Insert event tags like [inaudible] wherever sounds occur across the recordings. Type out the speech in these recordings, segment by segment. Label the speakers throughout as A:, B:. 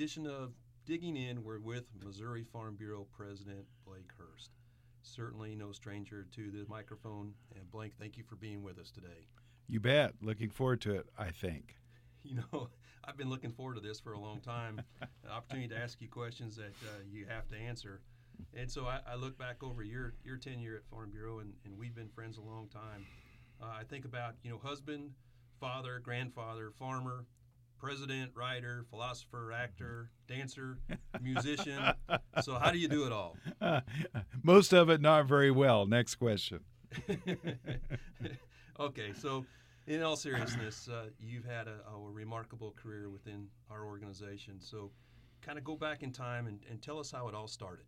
A: edition of Digging In, we're with Missouri Farm Bureau President Blake Hurst. Certainly no stranger to the microphone. And Blake, thank you for being with us today.
B: You bet. Looking forward to it, I think. [laughs]
A: You know, I've been looking forward to this for a long time. [laughs] An opportunity to ask you questions that uh, you have to answer. And so I, I, look back over your, your tenure at Farm Bureau, and, and we've been friends a long time. Uh, I think about, you know, husband, father, grandfather, farmer, president, writer, philosopher, actor, dancer, [laughs] musician. so, how do you do it all? Uh, [laughs]
B: most of it not very well. Next question. [laughs]
A: okay, so in all seriousness, uh, you've had a, a, remarkable career within our organization. So, kind of go back in time and, and tell us how it all started.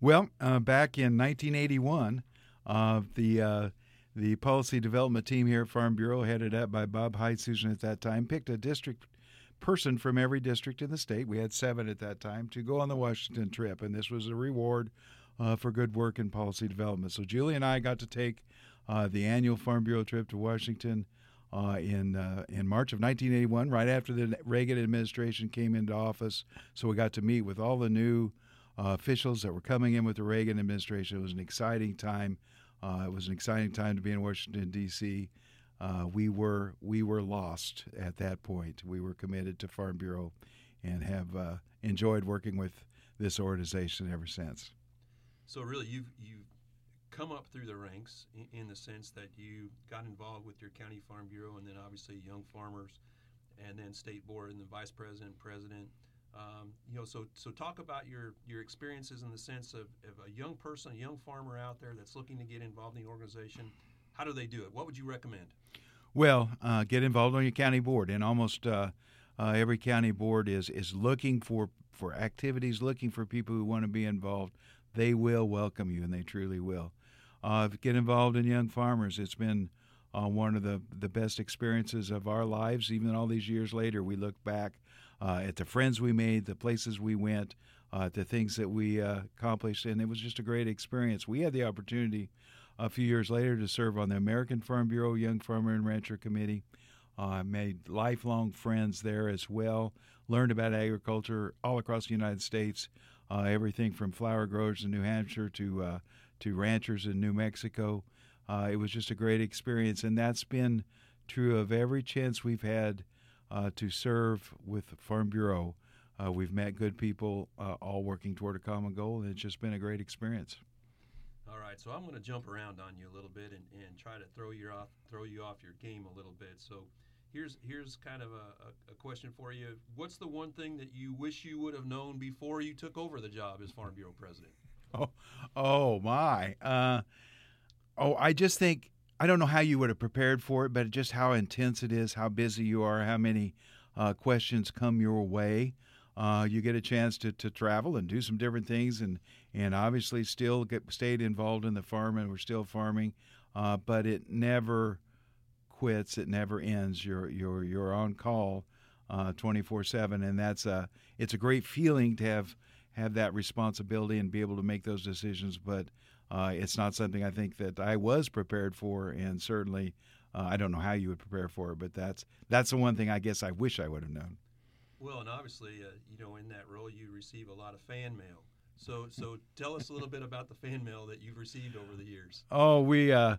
B: Well, uh, back in 1981, uh, the uh, the policy development team here at Farm Bureau, headed up by Bob Hyde, Susan at that time, picked a district person from every district in the state. We had seven at that time to go on the Washington trip, and this was a reward uh, for good work in policy development. So Julie and I got to take uh, the annual Farm Bureau trip to Washington uh, in uh, in March of 1981, right after the Reagan administration came into office. So we got to meet with all the new uh, officials that were coming in with the Reagan administration. It was an exciting time uh, it was an exciting time to be in Washington D.C. Uh, we were we were lost at that point. We were committed to Farm Bureau, and have uh, enjoyed working with this organization ever since.
A: So really, you've you've come up through the ranks in, in the sense that you got involved with your county farm bureau, and then obviously young farmers, and then state board, and the vice president, president. Um, you know, so so talk about your your experiences in the sense of, of a young person, a young farmer out there that's looking to get involved in the organization. How do they do it? What would you recommend?
B: Well, uh, get involved on your county board, and almost uh, uh, every county board is is looking for for activities, looking for people who want to be involved. They will welcome you, and they truly will. Uh, get involved in young farmers. It's been uh, one of the the best experiences of our lives. Even all these years later, we look back uh, at the friends we made, the places we went, the things that we accomplished, and it was just a great experience. We had the opportunity a few years later to serve on the American Farm Bureau Young Farmer and Rancher Committee. I uh, made lifelong friends there as well. Learned about agriculture all across the United States, uh, everything from flower growers in New Hampshire to uh, to ranchers in New Mexico. it was just a great experience, and that's been true of every chance we've had uh, to serve with the Farm Bureau. Uh, we've met good people, uh, all working toward a common goal, and it's just been a great experience.
A: All right, so I'm going to jump around on you a little bit and, and try to throw you off throw you off your game a little bit. So here's here's kind of a, a, question for you. What's the one thing that you wish you would have known before you took over the job as Farm Bureau president? [laughs]
B: Oh, oh my. Uh, oh, I just think I don't know how you would have prepared for it, but just how intense it is, how busy you are, how many uh, questions come your way. Uh, you get a chance to, to travel and do some different things, and and obviously still get stayed involved in the farm, and we're still farming, uh, but it never quits. It never ends. You're you're you're on call, uh, twenty four seven, and that's a it's a great feeling to have have that responsibility and be able to make those decisions, but uh, it's not something I think that I was prepared for, and certainly uh, I don't know how you would prepare for it, but that's that's the one thing I guess I wish I would have known.
A: Well, and obviously, uh, you know, in that role, you receive a lot of fan mail. So, so tell us a little bit about the fan mail that you've received over the years.
B: Oh, we uh,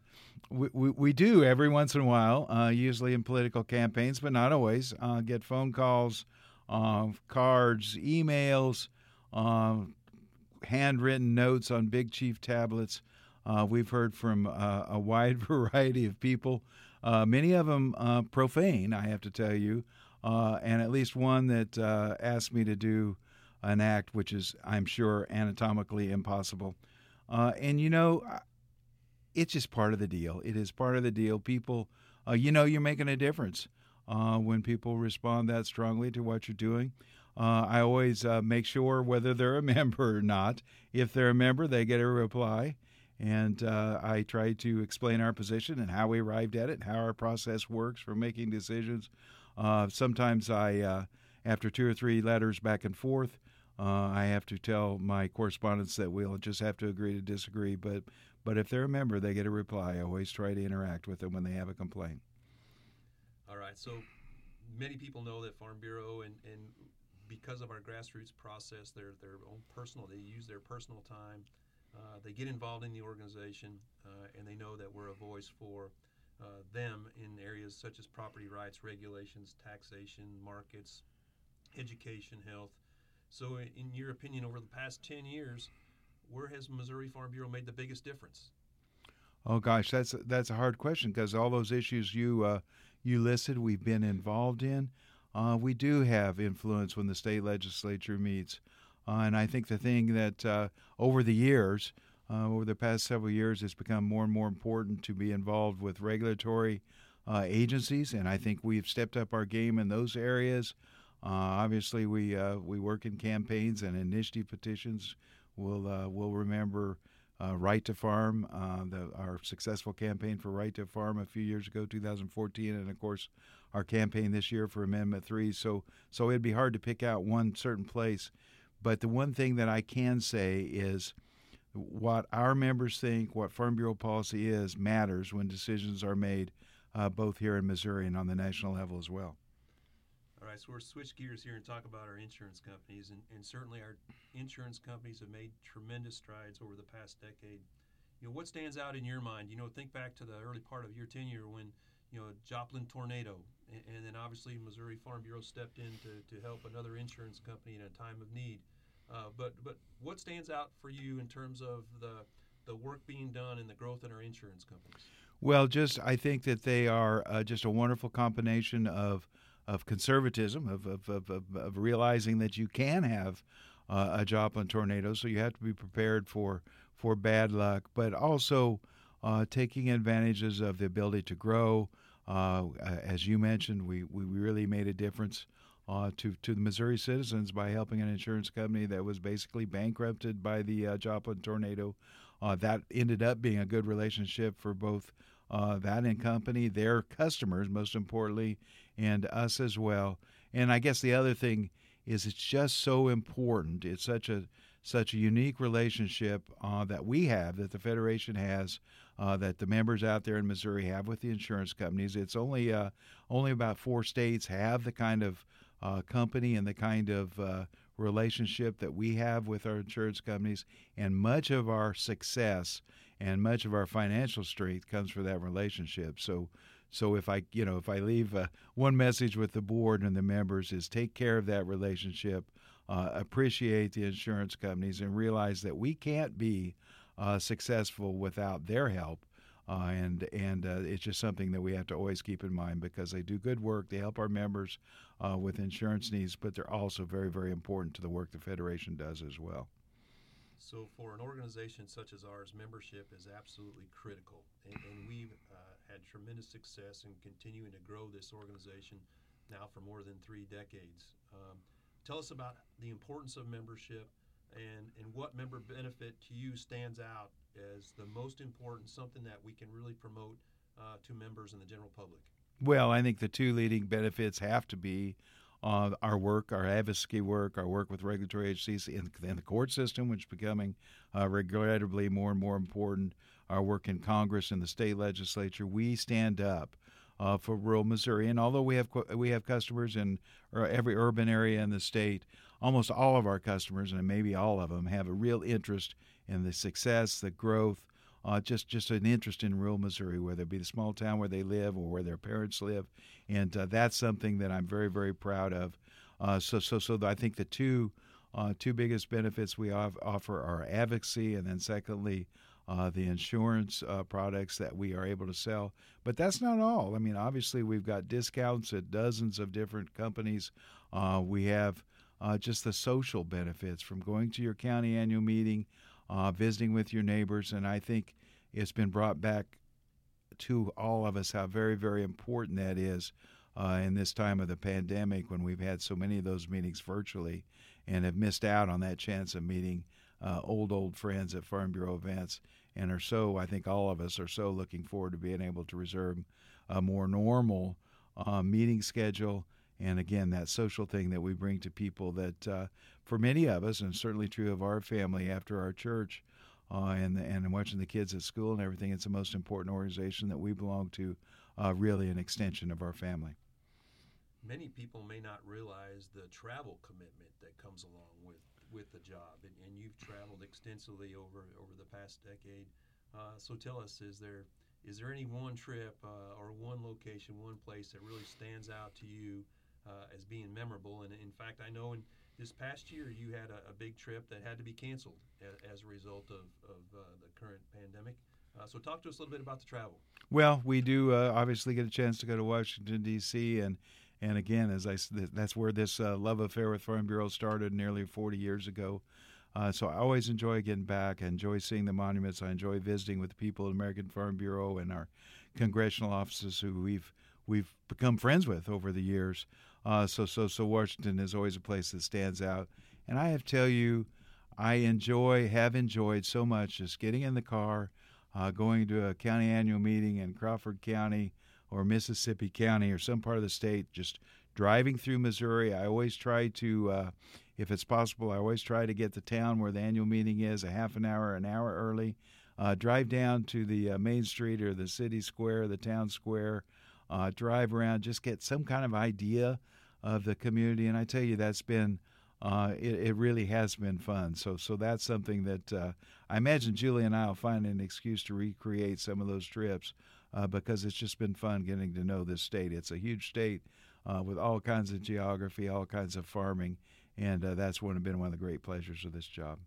B: we, we, we do every once in a while, uh, usually in political campaigns, but not always. Uh, get phone calls, uh, cards, emails, uh, handwritten notes on Big Chief tablets. Uh, we've heard from uh, a wide [laughs] variety of people, uh, many of them profane, I have to tell you, and at least one that asked me to do an act which is, I'm sure, anatomically impossible. and you know, it's just part of the deal. It is part of the deal. People, you know, you're making a difference when people respond that strongly to what you're doing. Uh, I always uh, make sure whether they're a [laughs] member or not. If they're a member, they get a reply. And uh, I try to explain our position and how we arrived at it, and how our process works for making decisions. Uh, sometimes I, uh, after two or three letters back and forth, uh, I have to tell my correspondents that we'll just have to agree to disagree. But, but if they're a member, they get a reply. I always try to interact with them when they have a complaint.
A: All right. So many people know that Farm Bureau and, and because of our grassroots process, their their own personal, they use their personal time. Uh, they get involved in the organization, uh, and they know that we're a voice for uh, them in areas such as property rights, regulations, taxation, markets, education, health. So, in your opinion, over the past 10 years, where has Missouri Farm Bureau made the biggest difference?
B: Oh gosh, that's that's a hard question because all those issues you uh, you listed, we've been involved in. Uh, we do have influence when the state legislature meets, uh, and I think the thing that uh, over the years, uh, over the past several years, it's become more and more important to be involved with regulatory uh, agencies, and I think we've stepped up our game in those areas. Obviously, we we work in campaigns and initiative petitions. We'll we'll remember uh, Right to Farm, uh, the, our successful campaign for Right to Farm a few years ago, 2014, and of course our campaign this year for Amendment 3. So, so it'd be hard to pick out one certain place. But the one thing that I can say is what our members think, what Farm Bureau policy is, matters when decisions are made uh, both here in Missouri and on the national level as well.
A: Right, so we're switch gears here and talk about our insurance companies, and, and certainly our insurance companies have made tremendous strides over the past decade. You know, what stands out in your mind? You know, think back to the early part of your tenure when, you know, Joplin tornado, and, and then obviously Missouri Farm Bureau stepped in to, to help another insurance company in a time of need. Uh, but but what stands out for you in terms of the the work being done and the growth in our insurance companies?
B: Well, just I think that they are uh, just a wonderful combination of of conservatism, of, of, of, of, realizing that you can have uh, a Joplin tornado, so you have to be prepared for, for bad luck, but also uh, taking advantages of the ability to grow. Uh, as you mentioned, we, we really made a difference uh, to, to the Missouri citizens by helping an insurance company that was basically bankrupted by the uh, Joplin tornado. Uh, that ended up being a good relationship for both uh, that and company, their customers, most importantly, and us as well. And I guess the other thing is it's just so important. It's such a such a unique relationship uh, that we have, that the Federation has, uh, that the members out there in Missouri have with the insurance companies. It's only uh, only about four states have the kind of uh, company and the kind of uh, relationship that we have with our insurance companies, and much of our success and much of our financial strength comes from that relationship. So, so if I, you know, if I leave uh, one message with the board and the members is take care of that relationship, uh, appreciate the insurance companies, and realize that we can't be uh, successful without their help. Uh, and and uh, it's just something that we have to always keep in mind because they do good work. They help our members uh, with insurance needs, but they're also very very important to the work the federation does as well.
A: So, for an organization such as ours, membership is absolutely critical, and, and we've uh, had tremendous success in continuing to grow this organization now for more than three decades. Um, tell us about the importance of membership and, and what member benefit to you stands out as the most important, something that we can really promote uh, to members and the general public.
B: Well, I think the two leading benefits have to be uh, our work, our advocacy work, our work with regulatory agencies in, in the court system, which is becoming uh, regrettably more and more important, our work in Congress and the state legislature. We stand up uh, for rural Missouri, and although we have we have customers in uh, every urban area in the state, almost all of our customers, and maybe all of them, have a real interest in the success, the growth, uh, just just an interest in rural Missouri, whether it be the small town where they live or where their parents live, and uh, that's something that I'm very very proud of. Uh, so so so I think the two uh, two biggest benefits we offer are advocacy, and then secondly. Uh, the insurance uh, products that we are able to sell. But that's not all. I mean, obviously, we've got discounts at dozens of different companies. we have just the social benefits from going to your county annual meeting, uh, visiting with your neighbors. And I think it's been brought back to all of us how very, very important that is uh, in this time of the pandemic when we've had so many of those meetings virtually and have missed out on that chance of meeting uh, old, old friends at Farm Bureau events. And are so, I think all of us are so looking forward to being able to reserve a more normal uh, meeting schedule and again that social thing that we bring to people that uh, for many of us and certainly true of our family after our church uh, and and watching the kids at school and everything it's the most important organization that we belong to uh, really an extension of our family
A: many people may not realize the travel commitment that comes along with with the job, and, and you've traveled extensively over over the past decade. Uh, so tell us, is there is there any one trip uh, or one location, one place that really stands out to you uh, as being memorable? And in fact, I know in this past year you had a, a big trip that had to be canceled a, as a result of, of uh, the current pandemic. Uh, so talk to us a little bit about the travel.
B: Well, we do uh, obviously get a chance to go to Washington D.C. and and again, as I that's where this uh, love affair with Farm Bureau started nearly 40 years ago. Uh, so I always enjoy getting back. I enjoy seeing the monuments. I enjoy visiting with the people at American Farm Bureau and our congressional offices who we've we've become friends with over the years. Uh, so so so Washington is always a place that stands out. And I have to tell you, I enjoy have enjoyed so much just getting in the car, uh, going to a county annual meeting in Crawford County or Mississippi County or some part of the state, just driving through Missouri. I always try to, uh, if it's possible, I always try to get the town where the annual meeting is a half an hour, an hour early. Uh, drive down to the uh, main street or the city square, the town square. Uh, drive around, just get some kind of idea of the community. And I tell you, that's been. Uh, it, it, really has been fun. So, so that's something that uh, I imagine Julie and I will find an excuse to recreate some of those trips uh, because it's just been fun getting to know this state. It's a huge state uh, with all kinds of geography, all kinds of farming, and uh, that's one, been one of the great pleasures of this job.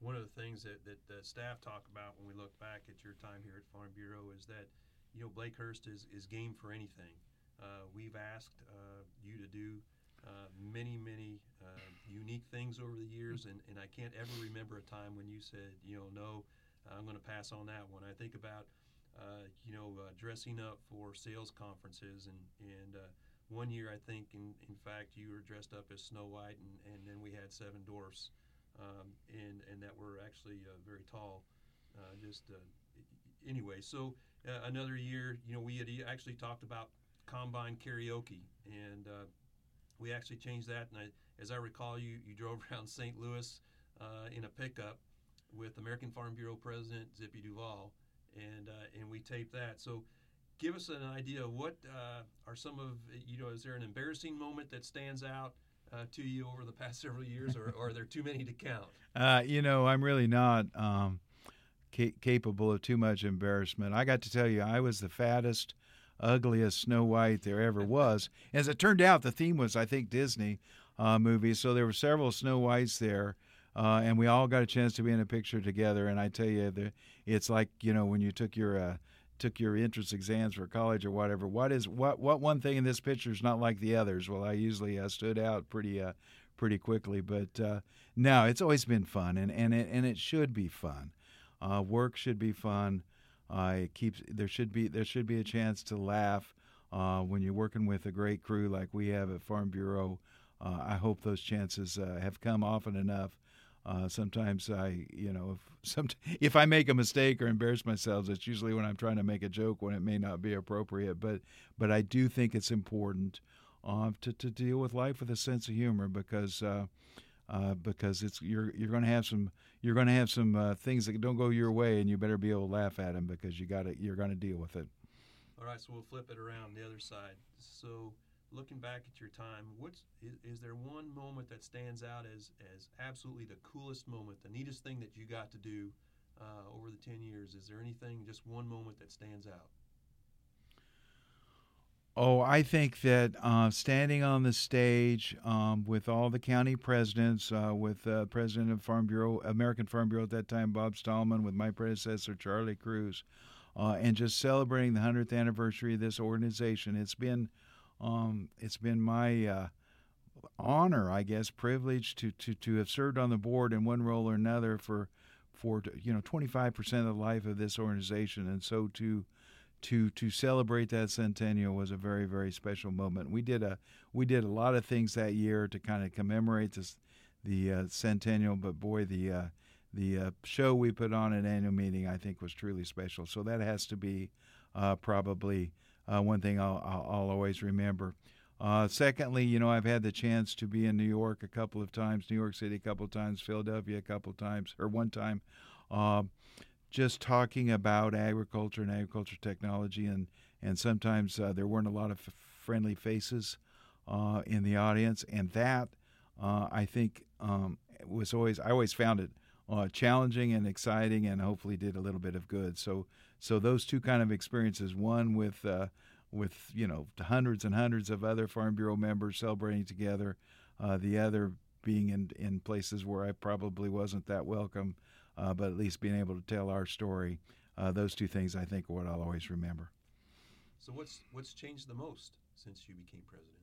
A: One of the things that, that the staff talk about when we look back at your time here at Farm Bureau is that, you know, Blake Hurst is, is game for anything. Uh, we've asked uh, you to do uh, many, many unique things over the years, and, and I can't ever remember a time when you said, you know, no, I'm going to pass on that one. I think about uh, you know, uh, dressing up for sales conferences. And, and uh, one year, I think, in, in fact, you were dressed up as Snow White, and, and then we had seven dwarfs, um, and, and that were actually uh, very tall. Uh, just uh, anyway, so another year, you know, we had actually talked about combine karaoke, and we actually changed that. And I, as I recall, you, you drove [laughs] around St. Louis in a pickup with American Farm Bureau President Zippy Duvall and uh, and we taped that. So, give us an idea. What uh, are some of you know? Is there an embarrassing moment that stands out? Uh, to you over the past [laughs] several years, or, or are there too many to count?
B: Uh, you know, I'm really not um, ca- capable of too much embarrassment. I got to tell you, I was the fattest, ugliest Snow White there ever was. As it turned out, the theme was, I think, Disney uh, movies. So there were several Snow Whites there uh, and we all got a chance to be in a picture together. And I tell you, the, it's like you know when you took your uh, took your entrance exams for college or whatever. What is what what one thing in this picture is not like the others? Well, I usually uh, stood out pretty uh, pretty quickly, but uh, no, it's always been fun, and and it, and it should be fun. Uh, work should be fun. Uh, it keeps there should be there should be a chance to laugh uh, when you're working with a great crew like we have at Farm Bureau. Uh, I hope those chances uh, have come often enough uh, sometimes I, you know, if [laughs] some if I make a mistake or embarrass myself, it's usually when I'm trying to make a joke when it may not be appropriate. But but I do think it's important to to deal with life with a sense of humor because. Uh, because it's you're you're going to have some you're going to have some uh, things that don't go your way, and you better be able to laugh at them because you got to you're going to deal with it.
A: All right, so we'll flip it around the other side. So looking back at your time, what's is, is, there one moment that stands out as as absolutely the coolest moment, the neatest thing that you got to do uh, over the ten years? Is there anything, just one moment that stands out?
B: Oh, I think that uh, standing on the stage um, with all the county presidents, uh, with uh, President of Farm Bureau, American Farm Bureau at that time, Bob Stallman, with my predecessor, Charlie Kruse, uh, and just celebrating the 100th anniversary of this organization. It's been um, it's been my uh, honor, I guess, privilege to, to, to have served on the board in one role or another for for you know 25% of the life of this organization, and so to to to celebrate that centennial was a very very special moment. We did a we did a lot of things that year to kind of commemorate this the uh, centennial, but boy the uh, the uh, show we put on at annual meeting I think was truly special. So that has to be uh, probably uh, one thing I'll, I'll, always remember. Uh, secondly, you know, I've had the chance to be in New York a couple of times, New York City a couple of times, Philadelphia a couple of times, or one time, uh, just talking about agriculture and agriculture technology. And, and sometimes uh, there weren't a lot of f- friendly faces uh, in the audience, and that uh, I think um, was always I always found it uh, challenging and exciting, and hopefully did a little bit of good. So so those two kind of experiences, one with uh, with you know hundreds and hundreds of other Farm Bureau members celebrating together, uh, the other being in in places where I probably wasn't that welcome, uh, but at least being able to tell our story. those two things I think are what I'll always remember.
A: So what's what's changed the most since you became president?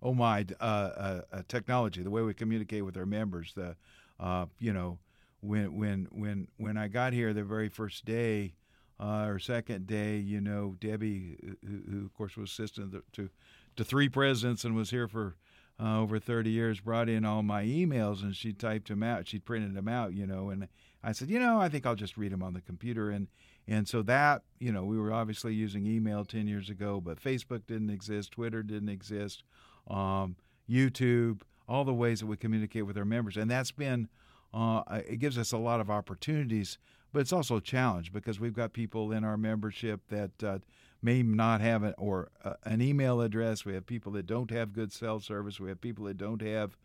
B: Oh my, uh, uh, uh, technology, the way we communicate with our members. The, uh, you know, when when when when I got here the very first day uh, or second day, you know, Debbie, who, who of course was assistant to to three presidents and was here for uh, over 30 years, brought in all my emails and she typed them out. She printed them out, you know, and I said, you know, I think I'll just read them on the computer and and so that, you know, we were obviously using email 10 years ago, but Facebook didn't exist, Twitter didn't exist, um, YouTube, all the ways that we communicate with our members. And that's been, uh, it gives us a lot of opportunities, but it's also a challenge because we've got people in our membership that uh, may not have an, or uh, an email address. We have people that don't have good cell service. We have people that don't have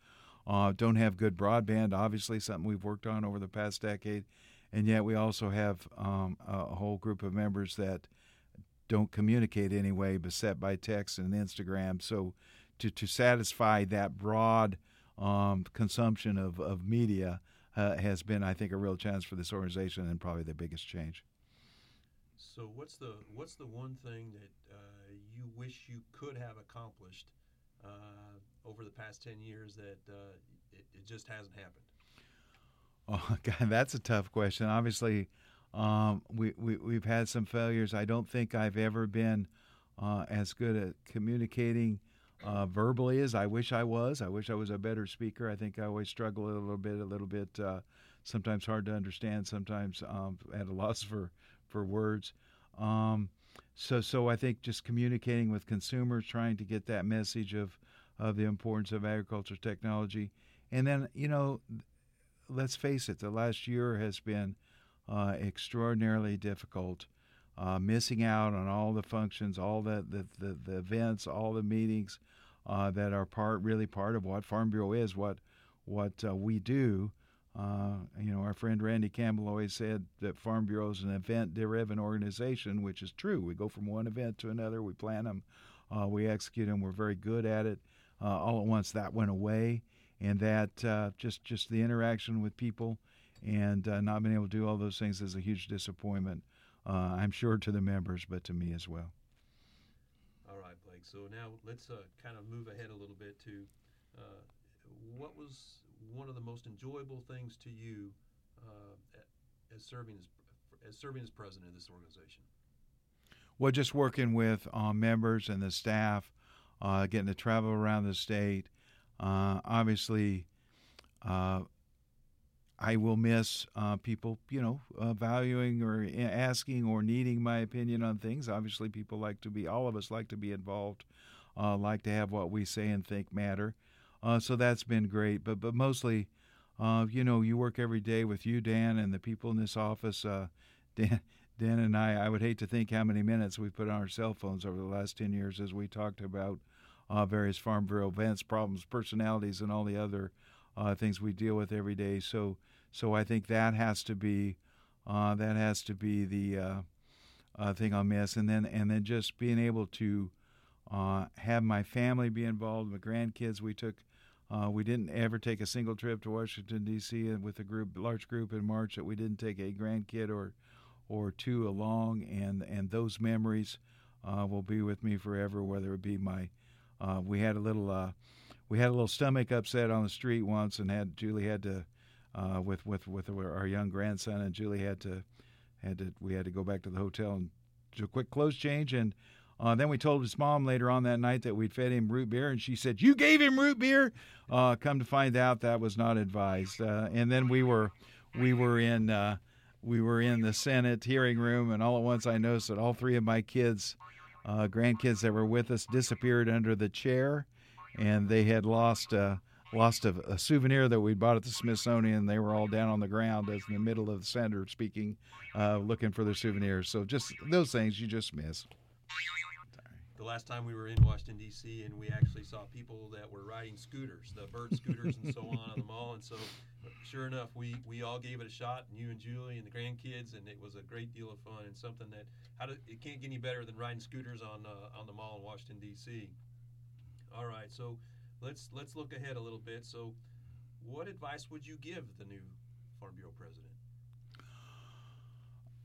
B: uh, don't have good broadband. Obviously, something we've worked on over the past decade and yet we also have um, a whole group of members that don't communicate anyway, but set by text and Instagram. So to, to satisfy that broad um, consumption of, of media uh, has been, I think, a real challenge for this organization and probably the biggest change.
A: So what's the what's the one thing that uh, you wish you could have accomplished uh, over the past ten years that uh, it, it just hasn't happened? [laughs]
B: Oh, God, that's a tough question. Obviously, um, we, we, we've had some failures. I don't think I've ever been uh, as good at communicating uh, verbally as I wish I was. I wish I was a better speaker. I think I always struggle a little bit, a little bit, uh, sometimes hard to understand, sometimes um, at a loss for, for words. Um, so, so I think just communicating with consumers, trying to get that message of, of the importance of agriculture technology. And then, you know, let's face it, the last year has been uh, extraordinarily difficult. Uh, missing out on all the functions, all the, the, the, the events, all the meetings uh, that are part really part of what Farm Bureau is, what what uh, we do. Uh, you know, our friend Randy Campbell always said that Farm Bureau is an event-driven organization, which is true. We go from one event to another, we plan them, uh, we execute them. We're very good at it. all at once, that went away and that uh, just just the interaction with people and uh, not being able to do all those things is a huge disappointment. Uh, I'm sure to the members, but to me as well.
A: All right, Blake. So now let's uh, kind of move ahead a little bit to uh, what was one of the most enjoyable things to you uh, as serving as as serving as president of this organization.
B: Well, just working with members and the staff, getting to travel around the state. Uh, obviously, uh, I will miss uh, people, you know, uh, valuing or asking or needing my opinion on things. Obviously, people like to be, all of us like to be involved, uh, like to have what we say and think matter. Uh, so that's been great. But but mostly, you know, you work every day with you, Dan, and the people in this office. [laughs] Dan, Dan and I, I would hate to think how many minutes we've put on our cell phones over the last 10 years as we talked about uh, various Farm Bureau events, problems, personalities, and all the other uh, things we deal with every day. So, so I think that has to be uh, that has to be the uh, uh, thing I'll miss, and then and then just being able to uh, have my family be involved, my grandkids. We took. We didn't ever take a single trip to Washington D.C. with a group, large group in March that we didn't take a grandkid or, or two along, and and those memories will be with me forever. Whether it be my uh, we had a little uh, we had a little stomach upset on the street once, and had Julie had to uh, with with with our young grandson, and Julie had to had to we had to go back to the hotel and do a quick clothes change, and uh, then we told his mom later on that night that we'd fed him root beer, and she said, "You gave him root beer." Uh, come to find out, that was not advised. Uh, and then we were we were in uh, we were in the Senate hearing room, and all at once I noticed that all three of my kids uh, grandkids that were with us disappeared under the chair, and they had lost uh, lost a, a, souvenir that we bought at the Smithsonian. They were all down on the ground as in the middle of the center speaking, uh, looking for their souvenirs. So just those things you just miss.
A: The last time we were in Washington D.C. and we actually saw people that were riding scooters, the bird scooters and so on on the mall. And so, sure enough, we we all gave it a shot, and you and Julie and the grandkids, and it was a great deal of fun and something that how do, it can't get any better than riding scooters on uh, on the mall in Washington D.C. All right, so let's let's look ahead a little bit. So, what advice would you give the new Farm Bureau president?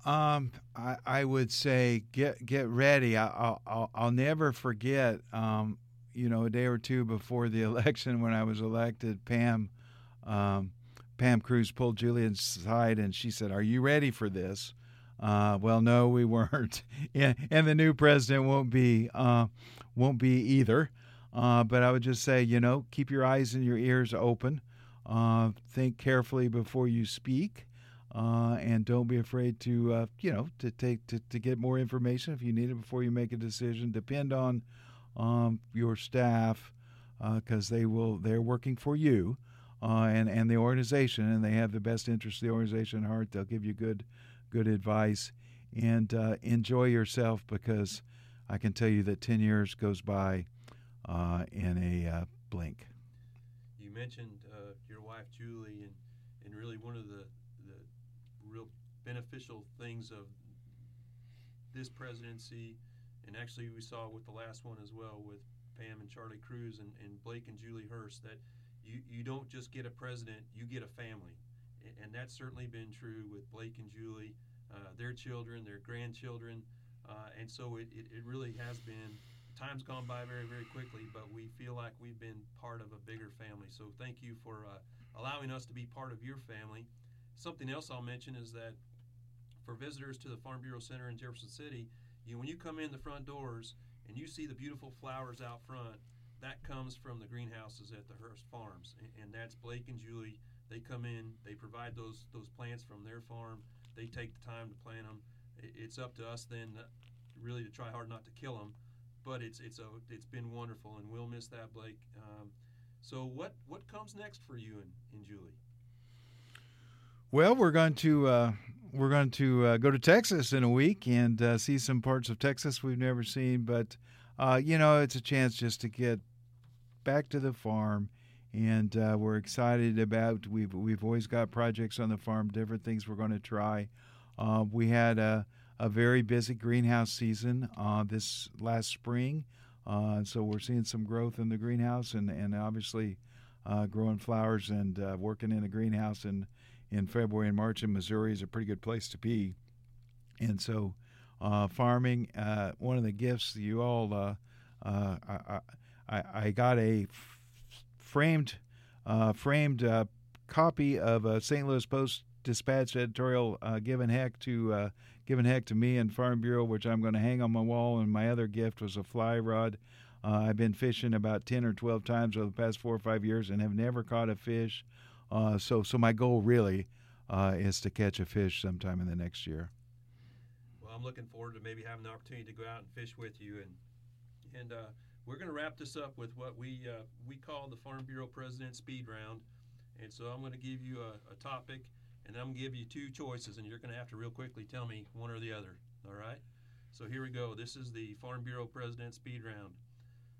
B: Um, I, I would say get get ready. I, will I'll I'll never forget. Um, you know, a day or two before the [laughs] election when I was elected, Pam, um, Pam Kruse pulled Julie aside and she said, "Are you ready for this?" Uh, well, no, we weren't, [laughs] and, and the new president won't be uh, won't be either. Uh, but I would just say, you know, keep your eyes and your ears open. Uh, think carefully before you speak uh, and don't be afraid to uh, you know to take to, to get more information if you need it before you make a decision. Depend on um, your staff because uh, they will they're working for you uh, and and the organization and they have the best interest of the organization at heart. They'll give you good good advice and uh, enjoy yourself because I can tell you that ten years goes by uh, in a blink.
A: You mentioned your wife Julie and and really one of the beneficial things of this presidency, and actually we saw with the last one as well with Pam and Charlie Kruse and, and Blake and Julie Hurst that you, you don't just get a president, you get a family. And that's certainly been true with Blake and Julie, uh, their children, their grandchildren. Uh, and so it, it, it, really has been, time's gone by very, very quickly, but we feel like we've been part of a bigger family. So thank you for uh, allowing us to be part of your family. Something else I'll mention is that for visitors to the Farm Bureau Center in Jefferson City, you when you come in the front doors and you see the beautiful flowers out front, that comes from the greenhouses at the Hurst Farms, and, and that's Blake and Julie. They come in, they provide those those plants from their farm. They take the time to plant them. It, it's up to us then, really, to try hard not to kill them. But it's it's a it's been wonderful, and we'll miss that, Blake. Um, so what what comes next for you and, and Julie?
B: Well, we're going to uh, we're going to uh, go to Texas in a week and uh, see some parts of Texas we've never seen. But uh, you know, it's a chance just to get back to the farm, and uh, we're excited about. We've we've always got projects on the farm, different things we're going to try. Uh, we had a a very busy greenhouse season this last spring, so we're seeing some growth in the greenhouse, and and obviously growing flowers and working in a greenhouse and in February and March in Missouri is a pretty good place to be. And so, uh, farming, uh, one of the gifts you all, uh, uh I, I, I, got a f- framed, uh, framed uh, copy of a St. Louis Post Dispatch editorial given heck to given heck to me and Farm Bureau, which I'm going to hang on my wall. And my other gift was a fly rod. I've been fishing about ten or twelve times over the past four or five years and have never caught a fish. Uh, so, so my goal really uh, is to catch a fish sometime in the next year.
A: Well, I'm looking forward to maybe having the opportunity to go out and fish with you, and and uh, we're going to wrap this up with what we uh, we call the Farm Bureau President Speed Round. And so I'm going to give you a, a topic, and I'm going to give you two choices, and you're going to have to real quickly tell me one or the other. All right? So here we go. This is the Farm Bureau President Speed Round.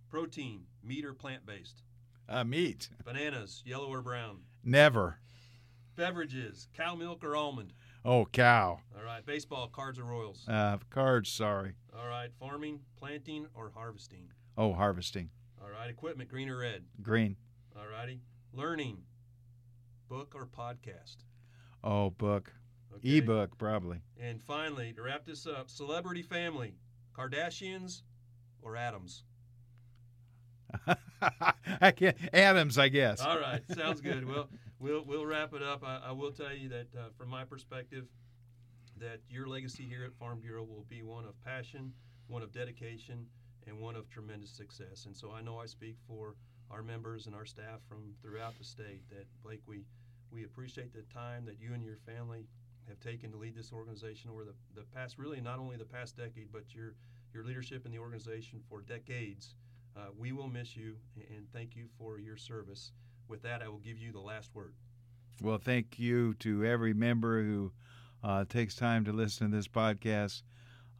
A: Protein, meat or plant based?
B: Uh, meat.
A: Bananas, yellow or brown?
B: Never.
A: Beverages, cow milk or almond?
B: Oh, cow.
A: All right. Baseball, cards or royals?
B: Uh, cards, sorry.
A: All right. Farming, planting, or harvesting?
B: Oh, harvesting.
A: All right. Equipment, green or red?
B: Green.
A: All righty. Learning, book or podcast?
B: Oh, book. Okay. Ebook, probably.
A: And finally, to wrap this up, celebrity family, Kardashians or Addams? [laughs]
B: I can't. Addams, I guess.
A: All right, sounds good. Well, we'll we'll wrap it up. I, I will tell you that uh, from my perspective, that your legacy here at Farm Bureau will be one of passion, one of dedication, and one of tremendous success. And so I know I speak for our members and our staff from throughout the state that Blake, we we appreciate the time that you and your family have taken to lead this organization over the, the past, really not only the past decade, but your your leadership in the organization for decades uh, we will miss you and thank you for your service. With that, I will give you the last word.
B: Well, thank you to every member who uh, takes time to listen to this podcast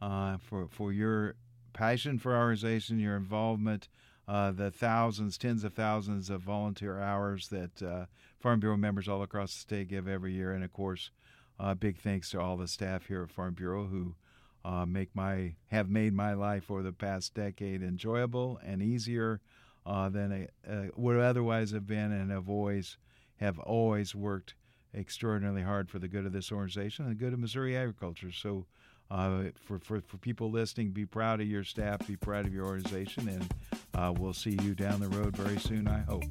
B: uh, for for your passion for our organization, your involvement, uh, the thousands, tens of thousands of volunteer hours that uh, Farm Bureau members all across the state give every year, and of course, uh, big thanks to all the staff here at Farm Bureau who uh, make my have made my life over the past decade enjoyable and easier uh, than it would otherwise have been, and have always have always worked extraordinarily hard for the good of this organization and the good of Missouri agriculture. So. Uh, for, for, for people listening, be proud of your staff, be proud of your organization, and uh, we'll see you down the road very soon, I hope.